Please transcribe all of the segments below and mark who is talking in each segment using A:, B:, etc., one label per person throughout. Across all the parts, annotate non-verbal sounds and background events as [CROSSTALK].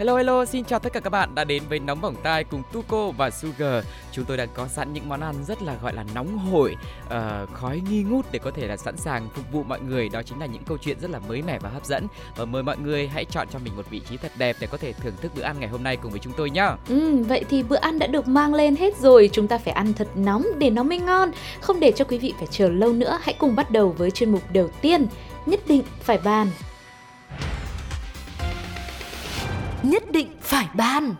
A: Hello hello, xin chào tất cả các bạn đã đến với Nóng Bỏng Tai cùng Tuco và Sugar. Chúng tôi đã có sẵn những món ăn rất là gọi là nóng hổi, uh, khói nghi ngút để có thể là sẵn sàng phục vụ mọi người. Đó chính là những câu chuyện rất là mới mẻ và hấp dẫn. Và mời mọi người hãy chọn cho mình một vị trí thật đẹp để có thể thưởng thức bữa ăn ngày hôm nay cùng với chúng tôi nhá.
B: Ừ, vậy thì bữa ăn đã được mang lên hết rồi, chúng ta phải ăn thật nóng để nó mới ngon. Không để cho quý vị phải chờ lâu nữa, hãy cùng bắt đầu với chuyên mục đầu tiên, nhất định phải bàn nhất định phải ban.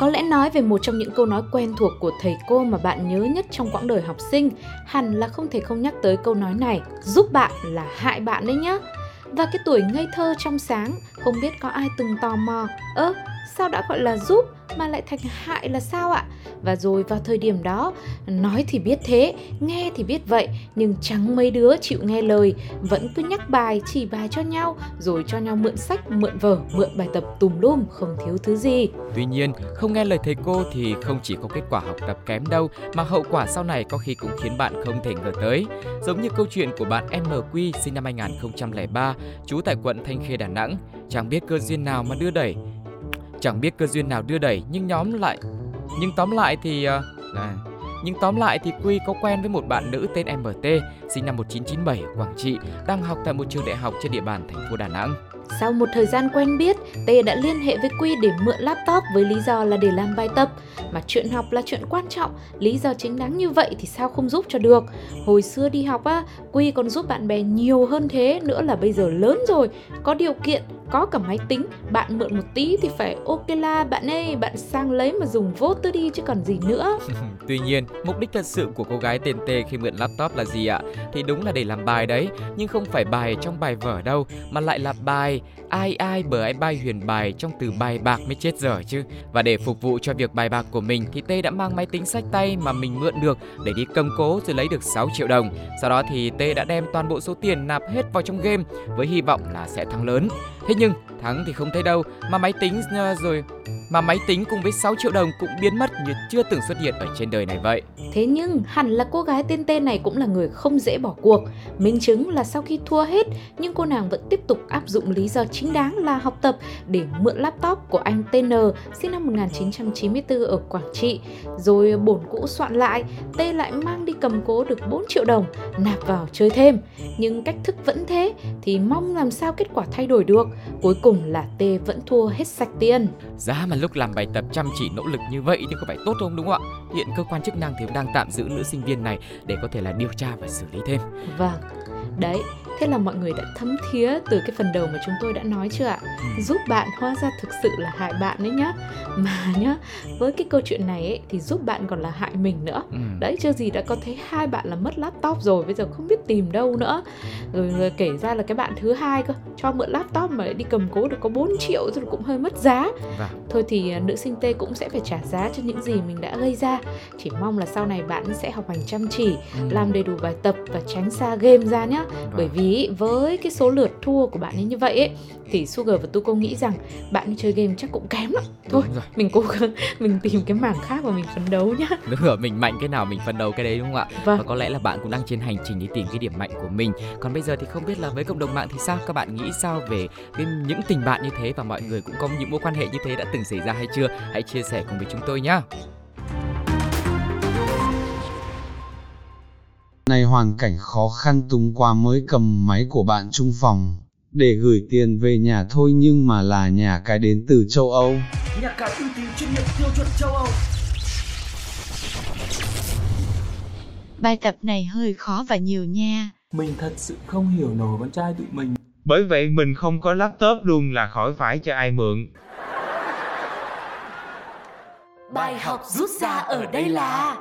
B: Có lẽ nói về một trong những câu nói quen thuộc của thầy cô mà bạn nhớ nhất trong quãng đời học sinh, hẳn là không thể không nhắc tới câu nói này, giúp bạn là hại bạn đấy nhá. Và cái tuổi ngây thơ trong sáng, không biết có ai từng tò mò, ơ sao đã gọi là giúp mà lại thành hại là sao ạ? Và rồi vào thời điểm đó, nói thì biết thế, nghe thì biết vậy, nhưng chẳng mấy đứa chịu nghe lời, vẫn cứ nhắc bài, chỉ bài cho nhau, rồi cho nhau mượn sách, mượn vở, mượn bài tập tùm lum, không thiếu thứ gì.
A: Tuy nhiên, không nghe lời thầy cô thì không chỉ có kết quả học tập kém đâu, mà hậu quả sau này có khi cũng khiến bạn không thể ngờ tới. Giống như câu chuyện của bạn MQ sinh năm 2003, trú tại quận Thanh Khê, Đà Nẵng. Chẳng biết cơ duyên nào mà đưa đẩy Chẳng biết cơ duyên nào đưa đẩy nhưng nhóm lại nhưng tóm lại thì ờ, à, nhưng tóm lại thì Quy có quen với một bạn nữ tên MT, sinh năm 1997 ở Quảng Trị, đang học tại một trường đại học trên địa bàn thành phố Đà Nẵng.
B: Sau một thời gian quen biết, T đã liên hệ với Quy để mượn laptop với lý do là để làm bài tập. Mà chuyện học là chuyện quan trọng, lý do chính đáng như vậy thì sao không giúp cho được. Hồi xưa đi học á, Quy còn giúp bạn bè nhiều hơn thế nữa là bây giờ lớn rồi, có điều kiện, có cả máy tính, bạn mượn một tí thì phải ok la bạn ơi, bạn sang lấy mà dùng vô tư đi chứ còn gì nữa. [LAUGHS]
A: Tuy nhiên, mục đích thật sự của cô gái tên T khi mượn laptop là gì ạ? Thì đúng là để làm bài đấy, nhưng không phải bài trong bài vở đâu, mà lại là bài ai ai bờ ai bay huyền bài trong từ bài bạc mới chết dở chứ. Và để phục vụ cho việc bài bạc của mình thì T đã mang máy tính sách tay mà mình mượn được để đi cầm cố rồi lấy được 6 triệu đồng. Sau đó thì T đã đem toàn bộ số tiền nạp hết vào trong game với hy vọng là sẽ thắng lớn. Thế nhưng thắng thì không thấy đâu, mà máy tính ờ, rồi mà máy tính cùng với 6 triệu đồng cũng biến mất như chưa từng xuất hiện ở trên đời này vậy.
B: Thế nhưng hẳn là cô gái tên tên này cũng là người không dễ bỏ cuộc. Minh chứng là sau khi thua hết nhưng cô nàng vẫn tiếp tục áp dụng lý do chính đáng là học tập để mượn laptop của anh TN sinh năm 1994 ở Quảng Trị. Rồi bổn cũ soạn lại, T lại mang đi cầm cố được 4 triệu đồng nạp vào chơi thêm. Nhưng cách thức vẫn thế thì mong làm sao kết quả thay đổi được. Cuối cùng là T vẫn thua hết sạch tiền.
A: Giá mà lúc làm bài tập chăm chỉ nỗ lực như vậy thì có phải tốt không đúng không ạ? Hiện cơ quan chức năng thì đang tạm giữ nữ sinh viên này để có thể là điều tra và xử lý thêm.
B: Vâng. Đấy, Thế là mọi người đã thấm thía từ cái phần đầu mà chúng tôi đã nói chưa ạ? Ừ. Giúp bạn hóa ra thực sự là hại bạn đấy nhá. Mà nhá, với cái câu chuyện này ấy, thì giúp bạn còn là hại mình nữa. Ừ. Đấy, chưa gì đã có thấy hai bạn là mất laptop rồi, bây giờ không biết tìm đâu nữa. Rồi, rồi kể ra là cái bạn thứ hai cơ, cho mượn laptop mà lại đi cầm cố được có 4 triệu rồi cũng hơi mất giá. Vâng. Thôi thì à, nữ sinh T cũng sẽ phải trả giá cho những gì mình đã gây ra. Chỉ mong là sau này bạn sẽ học hành chăm chỉ, ừ. làm đầy đủ bài tập và tránh xa game ra nhá. Vâng. Bởi vì với cái số lượt thua của bạn ấy như vậy ấy thì Sugar và Tuko nghĩ rằng bạn chơi game chắc cũng kém lắm. Thôi, mình cố gắng mình tìm cái mảng khác và mình phấn đấu nhá.
A: Đúng rồi, mình mạnh cái nào mình phấn đấu cái đấy đúng không ạ? Vâng. Và có lẽ là bạn cũng đang trên hành trình đi tìm cái điểm mạnh của mình. Còn bây giờ thì không biết là với cộng đồng mạng thì sao? Các bạn nghĩ sao về cái những tình bạn như thế và mọi người cũng có những mối quan hệ như thế đã từng xảy ra hay chưa? Hãy chia sẻ cùng với chúng tôi nhá.
C: Hoàn cảnh khó khăn tung qua mới cầm máy của bạn trung phòng, để gửi tiền về nhà thôi nhưng mà là nhà cái đến từ châu Âu.
D: Nhà cái uy tín chuyên nghiệp tiêu chuẩn châu Âu.
E: Bài tập này hơi khó và nhiều nha.
D: Mình thật sự không hiểu nổi con trai tụi mình.
C: Bởi vậy mình không có laptop luôn là khỏi phải cho ai mượn.
B: Bài học rút ra ở đây là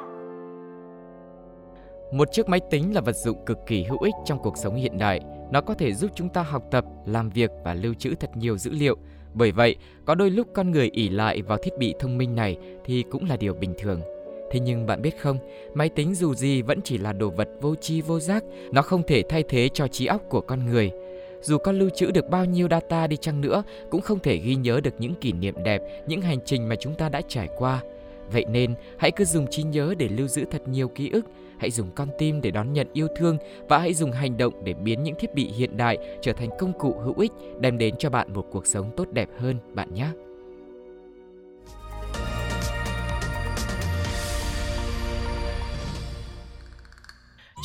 A: một chiếc máy tính là vật dụng cực kỳ hữu ích trong cuộc sống hiện đại. Nó có thể giúp chúng ta học tập, làm việc và lưu trữ thật nhiều dữ liệu. Bởi vậy, có đôi lúc con người ỉ lại vào thiết bị thông minh này thì cũng là điều bình thường. Thế nhưng bạn biết không, máy tính dù gì vẫn chỉ là đồ vật vô tri vô giác, nó không thể thay thế cho trí óc của con người. Dù con lưu trữ được bao nhiêu data đi chăng nữa, cũng không thể ghi nhớ được những kỷ niệm đẹp, những hành trình mà chúng ta đã trải qua. Vậy nên, hãy cứ dùng trí nhớ để lưu giữ thật nhiều ký ức, hãy dùng con tim để đón nhận yêu thương và hãy dùng hành động để biến những thiết bị hiện đại trở thành công cụ hữu ích, đem đến cho bạn một cuộc sống tốt đẹp hơn, bạn nhé.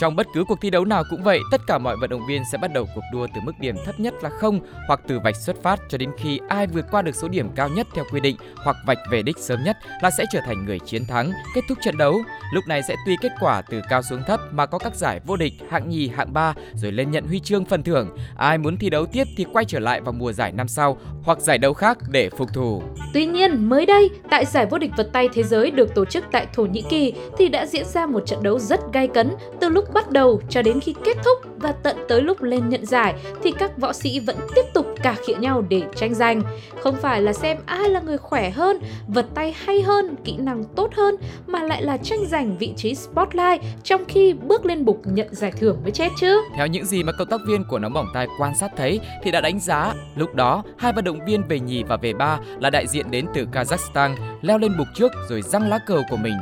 A: Trong bất cứ cuộc thi đấu nào cũng vậy, tất cả mọi vận động viên sẽ bắt đầu cuộc đua từ mức điểm thấp nhất là không hoặc từ vạch xuất phát cho đến khi ai vượt qua được số điểm cao nhất theo quy định hoặc vạch về đích sớm nhất là sẽ trở thành người chiến thắng, kết thúc trận đấu. Lúc này sẽ tùy kết quả từ cao xuống thấp mà có các giải vô địch, hạng nhì, hạng ba rồi lên nhận huy chương phần thưởng. Ai muốn thi đấu tiếp thì quay trở lại vào mùa giải năm sau hoặc giải đấu khác để phục thù.
B: Tuy nhiên, mới đây, tại giải vô địch vật tay thế giới được tổ chức tại Thổ Nhĩ Kỳ thì đã diễn ra một trận đấu rất gay cấn từ lúc bắt đầu cho đến khi kết thúc và tận tới lúc lên nhận giải thì các võ sĩ vẫn tiếp tục cà khịa nhau để tranh giành. Không phải là xem ai là người khỏe hơn, vật tay hay hơn, kỹ năng tốt hơn mà lại là tranh giành vị trí spotlight trong khi bước lên bục nhận giải thưởng mới chết chứ.
A: Theo những gì mà cộng tác viên của nóng bỏng tai quan sát thấy thì đã đánh giá lúc đó hai vận động viên về nhì và về ba là đại diện đến từ Kazakhstan leo lên bục trước rồi răng lá cờ của mình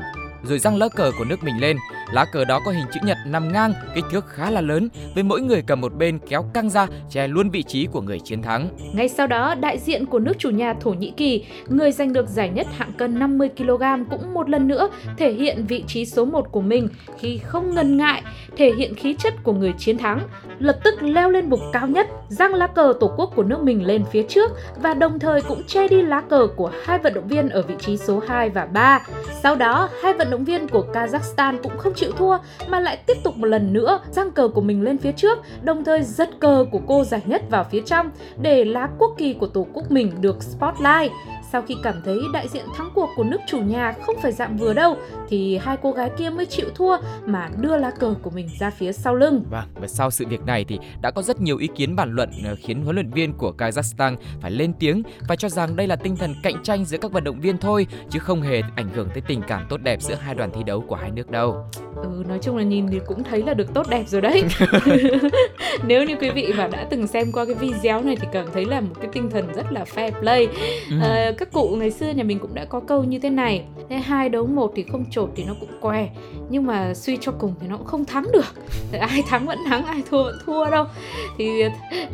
A: rồi răng lá cờ của nước mình lên. Lá cờ đó có hình chữ nhật nằm ngang, kích thước khá là lớn, với mỗi người cầm một bên kéo căng ra che luôn vị trí của người chiến thắng.
B: Ngay sau đó, đại diện của nước chủ nhà Thổ Nhĩ Kỳ, người giành được giải nhất hạng cân 50 kg cũng một lần nữa thể hiện vị trí số 1 của mình khi không ngần ngại thể hiện khí chất của người chiến thắng, lập tức leo lên bục cao nhất, giăng lá cờ tổ quốc của nước mình lên phía trước và đồng thời cũng che đi lá cờ của hai vận động viên ở vị trí số 2 và 3. Sau đó, hai vận động viên của Kazakhstan cũng không chịu thua mà lại tiếp tục một lần nữa giang cờ của mình lên phía trước, đồng thời giật cờ của cô giải nhất vào phía trong để lá quốc kỳ của tổ quốc mình được spotlight. Sau khi cảm thấy đại diện thắng cuộc của nước chủ nhà không phải dạng vừa đâu thì hai cô gái kia mới chịu thua mà đưa lá cờ của mình ra phía sau lưng.
A: Vâng, và sau sự việc này thì đã có rất nhiều ý kiến bàn luận ờ, khiến huấn luyện viên của Kazakhstan phải lên tiếng và cho rằng đây là tinh thần cạnh tranh giữa các vận động viên thôi chứ không hề ảnh hưởng tới tình cảm tốt đẹp giữa hai đoàn thi đấu của hai nước đâu.
B: Ừ, nói chung là nhìn thì cũng thấy là được tốt đẹp rồi đấy. [LAUGHS] [LAUGHS] Nếu như quý vị mà đã từng xem qua cái video này thì cảm thấy là một cái tinh thần rất là fair play. Ừ. À, các cụ ngày xưa nhà mình cũng đã có câu như thế này. Thế hai đấu một thì không chột thì nó cũng què, nhưng mà suy cho cùng thì nó cũng không thắng được. Ai thắng vẫn thắng, ai thua vẫn thua đâu. Thì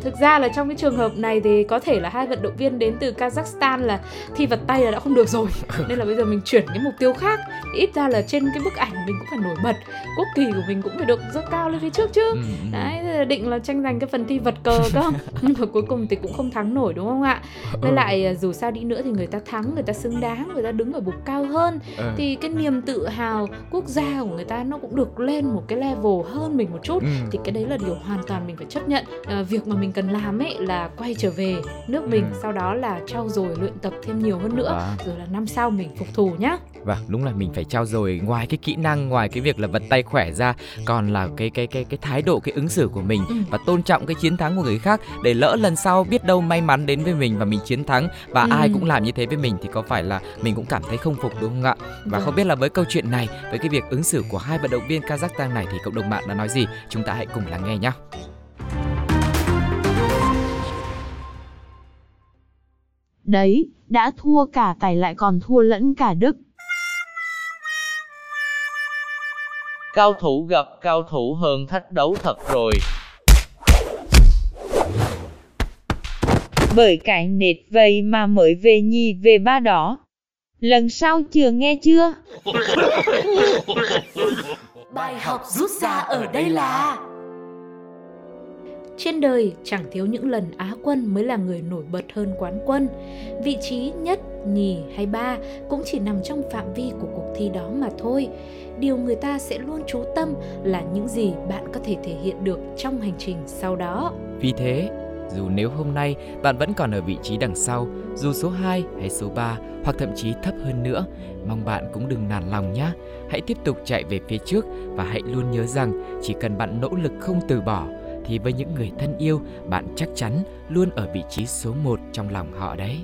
B: thực ra là trong cái trường hợp này thì có thể là hai vận động viên đến từ Kazakhstan là thi vật tay là đã không được rồi. [LAUGHS] Nên là bây giờ mình chuyển cái mục tiêu khác. Ít ra là trên cái bức ảnh mình cũng phải nổi bật quốc kỳ của mình cũng phải được dơ cao lên phía trước chứ ừ. ừ. đấy định là tranh giành cái phần thi vật cờ cơ [LAUGHS] nhưng mà cuối cùng thì cũng không thắng nổi đúng không ạ với ừ. lại à, dù sao đi nữa thì người ta thắng người ta xứng đáng người ta đứng ở bục cao hơn ừ. thì cái niềm tự hào quốc gia của người ta nó cũng được lên một cái level hơn mình một chút ừ. thì cái đấy là điều hoàn toàn mình phải chấp nhận à, việc mà mình cần làm ấy là quay trở về nước mình ừ. sau đó là trau dồi luyện tập thêm nhiều hơn nữa à. rồi là năm sau mình phục thù nhá
A: vâng đúng là mình phải trau dồi ngoài cái kỹ năng ngoài cái việc là vật tay khỏe ra còn là cái cái cái cái thái độ cái ứng xử của mình ừ. và tôn trọng cái chiến thắng của người khác để lỡ lần sau biết đâu may mắn đến với mình và mình chiến thắng và ừ. ai cũng làm như thế với mình thì có phải là mình cũng cảm thấy không phục đúng không ạ và không biết là với câu chuyện này với cái việc ứng xử của hai vận động viên Kazakhstan này thì cộng đồng mạng đã nói gì chúng ta hãy cùng lắng nghe nhé
E: Đấy, đã thua cả tài lại còn thua lẫn cả đức.
F: Cao thủ gặp cao thủ hơn thách đấu thật rồi.
E: Bởi cái nệt vậy mà mới về nhì về ba đó. Lần sau chưa nghe chưa?
G: Bài học rút ra ở đây là
B: trên đời chẳng thiếu những lần Á quân mới là người nổi bật hơn quán quân. Vị trí nhất, nhì hay ba cũng chỉ nằm trong phạm vi của cuộc thi đó mà thôi. Điều người ta sẽ luôn chú tâm là những gì bạn có thể thể hiện được trong hành trình sau đó.
A: Vì thế, dù nếu hôm nay bạn vẫn còn ở vị trí đằng sau, dù số 2 hay số 3 hoặc thậm chí thấp hơn nữa, mong bạn cũng đừng nản lòng nhé. Hãy tiếp tục chạy về phía trước và hãy luôn nhớ rằng chỉ cần bạn nỗ lực không từ bỏ thì với những người thân yêu, bạn chắc chắn luôn ở vị trí số 1 trong lòng họ đấy.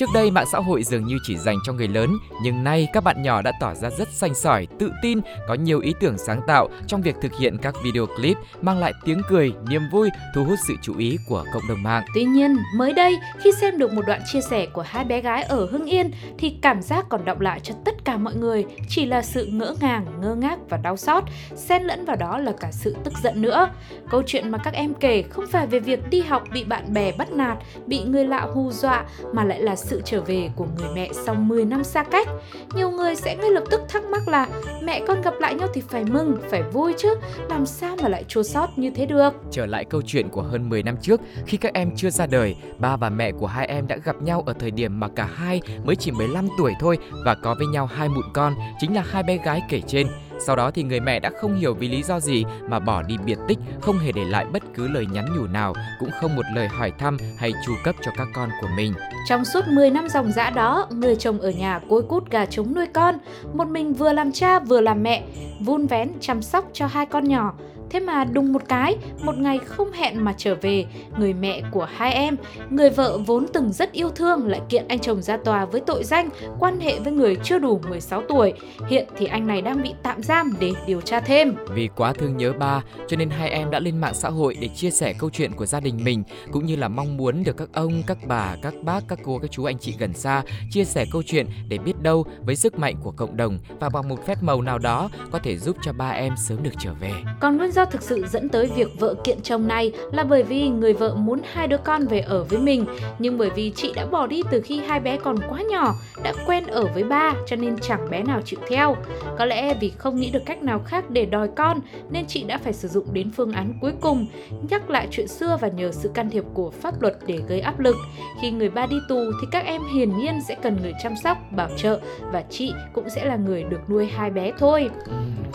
A: Trước đây mạng xã hội dường như chỉ dành cho người lớn, nhưng nay các bạn nhỏ đã tỏ ra rất xanh sỏi, tự tin, có nhiều ý tưởng sáng tạo trong việc thực hiện các video clip mang lại tiếng cười, niềm vui, thu hút sự chú ý của cộng đồng mạng.
B: Tuy nhiên, mới đây khi xem được một đoạn chia sẻ của hai bé gái ở Hưng Yên thì cảm giác còn động lại cho tất cả mọi người chỉ là sự ngỡ ngàng, ngơ ngác và đau xót, xen lẫn vào đó là cả sự tức giận nữa. Câu chuyện mà các em kể không phải về việc đi học bị bạn bè bắt nạt, bị người lạ hù dọa mà lại là sự trở về của người mẹ sau 10 năm xa cách. Nhiều người sẽ ngay lập tức thắc mắc là mẹ con gặp lại nhau thì phải mừng, phải vui chứ, làm sao mà lại chua xót như thế được.
A: Trở lại câu chuyện của hơn 10 năm trước, khi các em chưa ra đời, ba và mẹ của hai em đã gặp nhau ở thời điểm mà cả hai mới chỉ 15 tuổi thôi và có với nhau hai mụn con, chính là hai bé gái kể trên. Sau đó thì người mẹ đã không hiểu vì lý do gì mà bỏ đi biệt tích, không hề để lại bất cứ lời nhắn nhủ nào, cũng không một lời hỏi thăm hay chu cấp cho các con của mình.
B: Trong suốt 10 năm dòng dã đó, người chồng ở nhà côi cút gà trống nuôi con, một mình vừa làm cha vừa làm mẹ, vun vén chăm sóc cho hai con nhỏ. Thế mà đùng một cái, một ngày không hẹn mà trở về, người mẹ của hai em, người vợ vốn từng rất yêu thương lại kiện anh chồng ra tòa với tội danh quan hệ với người chưa đủ 16 tuổi. Hiện thì anh này đang bị tạm giam để điều tra thêm.
A: Vì quá thương nhớ ba, cho nên hai em đã lên mạng xã hội để chia sẻ câu chuyện của gia đình mình, cũng như là mong muốn được các ông, các bà, các bác, các cô, các chú, anh chị gần xa chia sẻ câu chuyện để biết đâu với sức mạnh của cộng đồng và bằng một phép màu nào đó có thể giúp cho ba em sớm được trở về.
B: Còn nguyên do thực sự dẫn tới việc vợ kiện chồng này là bởi vì người vợ muốn hai đứa con về ở với mình, nhưng bởi vì chị đã bỏ đi từ khi hai bé còn quá nhỏ, đã quen ở với ba cho nên chẳng bé nào chịu theo. Có lẽ vì không nghĩ được cách nào khác để đòi con nên chị đã phải sử dụng đến phương án cuối cùng, nhắc lại chuyện xưa và nhờ sự can thiệp của pháp luật để gây áp lực. Khi người ba đi tù thì các em hiển nhiên sẽ cần người chăm sóc, bảo trợ và chị cũng sẽ là người được nuôi hai bé thôi.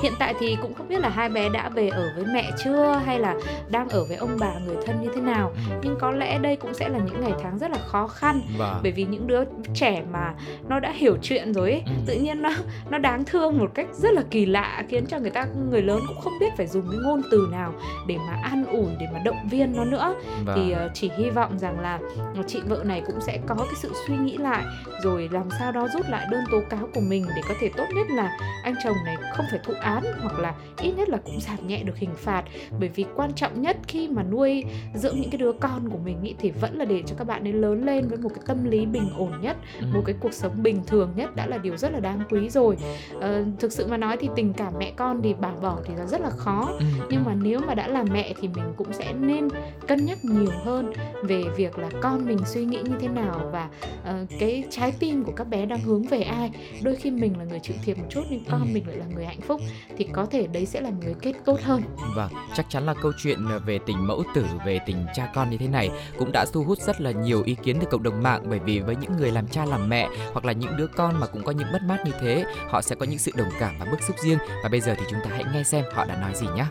B: Hiện tại thì cũng không biết là hai bé đã về ở với mẹ chưa? Hay là đang ở với ông bà người thân như thế nào? Nhưng có lẽ đây cũng sẽ là những ngày tháng rất là khó khăn.
A: Và
B: bởi vì những đứa trẻ mà nó đã hiểu chuyện rồi ấy,
A: Ừ.
B: tự nhiên nó nó đáng thương một cách rất là kỳ lạ khiến cho người ta người lớn cũng không biết phải dùng cái ngôn từ nào để mà an ủi để mà động viên nó nữa.
A: Và
B: thì ờ, chỉ hy vọng rằng là chị vợ này cũng sẽ có cái sự suy nghĩ lại rồi làm sao đó rút lại đơn tố cáo của mình để có thể tốt nhất là anh chồng này không phải thụ án hoặc là ít nhất là cũng giảm nhẹ được hình phạt. Bởi vì quan trọng nhất khi mà nuôi dưỡng những cái đứa con của mình ý, thì vẫn là để cho các bạn ấy lớn lên với một cái tâm lý bình ổn nhất
A: ừ.
B: một cái cuộc sống bình thường nhất đã là điều rất là đáng quý rồi. Ờ, thực sự mà nói thì tình cảm mẹ con thì bảo bỏ thì là rất là khó.
A: Ừ,
B: nhưng mà nếu mà đã là mẹ thì mình cũng sẽ nên cân nhắc nhiều hơn về việc là con mình suy nghĩ như thế nào và ờ, cái trái tim của các bé đang hướng về ai. Đôi khi mình là người chịu thiệt một chút nhưng con
A: Ừ.
B: mình lại là người hạnh phúc thì có thể đấy sẽ là một cái kết tốt hơn
A: Vâng, chắc chắn là câu chuyện về tình mẫu tử, về tình cha con như thế này cũng đã thu hút rất là nhiều ý kiến từ cộng đồng mạng bởi vì với những người làm cha làm mẹ hoặc là những đứa con mà cũng có những mất mát như thế, họ sẽ có những sự đồng cảm và bức xúc riêng và bây giờ thì chúng ta hãy nghe xem họ đã nói gì nhé.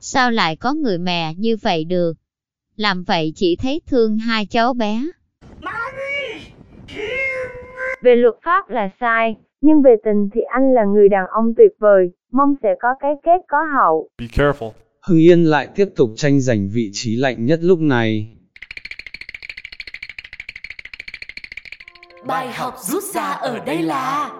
E: Sao lại có người mẹ như vậy được? Làm vậy chỉ thấy thương hai cháu bé.
H: Về luật pháp là sai, nhưng về tình thì anh là người đàn ông tuyệt vời, mong sẽ có cái kết có hậu.
I: Be careful.
C: Hưng Yên lại tiếp tục tranh giành vị trí lạnh nhất lúc này.
G: Bài học rút ra ở đây là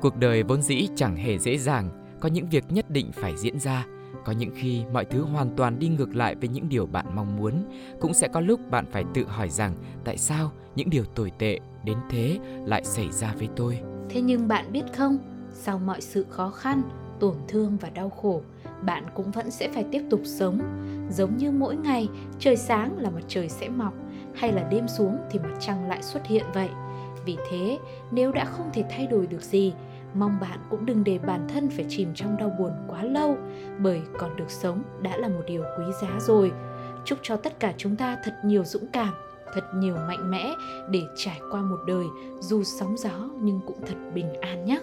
A: Cuộc đời vốn dĩ chẳng hề dễ dàng, có những việc nhất định phải diễn ra, có những khi mọi thứ hoàn toàn đi ngược lại với những điều bạn mong muốn, cũng sẽ có lúc bạn phải tự hỏi rằng tại sao những điều tồi tệ đến thế lại xảy ra với tôi.
B: Thế nhưng bạn biết không, sau mọi sự khó khăn, tổn thương và đau khổ, bạn cũng vẫn sẽ phải tiếp tục sống. Giống như mỗi ngày, trời sáng là mặt trời sẽ mọc, hay là đêm xuống thì mặt trăng lại xuất hiện vậy. Vì thế, nếu đã không thể thay đổi được gì, mong bạn cũng đừng để bản thân phải chìm trong đau buồn quá lâu, bởi còn được sống đã là một điều quý giá rồi. Chúc cho tất cả chúng ta thật nhiều dũng cảm, thật nhiều mạnh mẽ để trải qua một đời dù sóng gió nhưng cũng thật bình an nhé.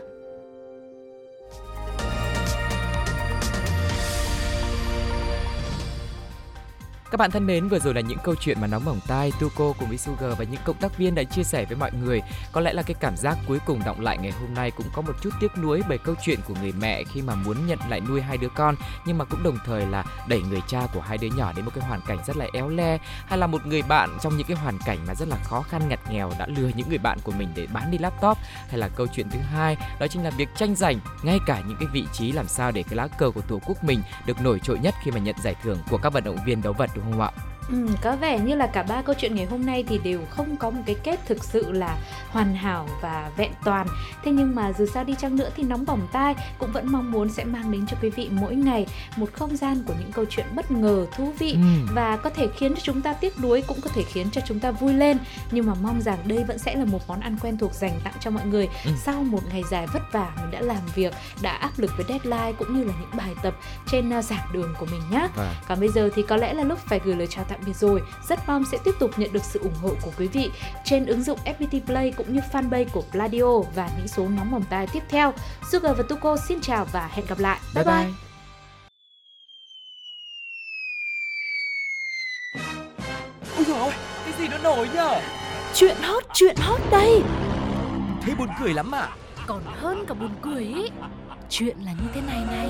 A: Các bạn thân mến, vừa rồi là những câu chuyện mà nóng bỏng tai Tuco cùng với Sugar và những cộng tác viên đã chia sẻ với mọi người. Có lẽ là cái cảm giác cuối cùng động lại ngày hôm nay cũng có một chút tiếc nuối bởi câu chuyện của người mẹ khi mà muốn nhận lại nuôi hai đứa con nhưng mà cũng đồng thời là đẩy người cha của hai đứa nhỏ đến một cái hoàn cảnh rất là éo le hay là một người bạn trong những cái hoàn cảnh mà rất là khó khăn ngặt nghèo đã lừa những người bạn của mình để bán đi laptop hay là câu chuyện thứ hai đó chính là việc tranh giành ngay cả những cái vị trí làm sao để cái lá cờ của tổ quốc mình được nổi trội nhất khi mà nhận giải thưởng của các vận động viên đấu vật đúng không ạ?
B: Ừ, có vẻ như là cả ba câu chuyện ngày hôm nay thì đều không có một cái kết thực sự là hoàn hảo và vẹn toàn. Thế nhưng mà dù sao đi chăng nữa thì nóng bỏng tai cũng vẫn mong muốn sẽ mang đến cho quý vị mỗi ngày một không gian của những câu chuyện bất ngờ, thú vị ừ. và có thể khiến cho chúng ta tiếc nuối cũng có thể khiến cho chúng ta vui lên. Nhưng mà mong rằng đây vẫn sẽ là một món ăn quen thuộc dành tặng cho mọi người ừ. sau một ngày dài vất vả mình đã làm việc, đã áp lực với deadline cũng như là những bài tập trên uh, giảng đường của mình nhé. À. Còn bây giờ thì có lẽ là lúc phải gửi lời chào tạm biệt rồi. Rất mong sẽ tiếp tục nhận được sự ủng hộ của quý vị trên ứng dụng FPT Play cũng như fanpage của Pladio và những số nóng bỏng tai tiếp theo. Sugar và Tuko xin chào và hẹn gặp lại. Bye bye. bye.
D: Ôi dồi ôi, cái gì nó nổi nhở?
G: Chuyện hot, chuyện hot đây.
D: Thế buồn cười lắm à?
G: Còn hơn cả buồn cười ý. Chuyện là như thế này này.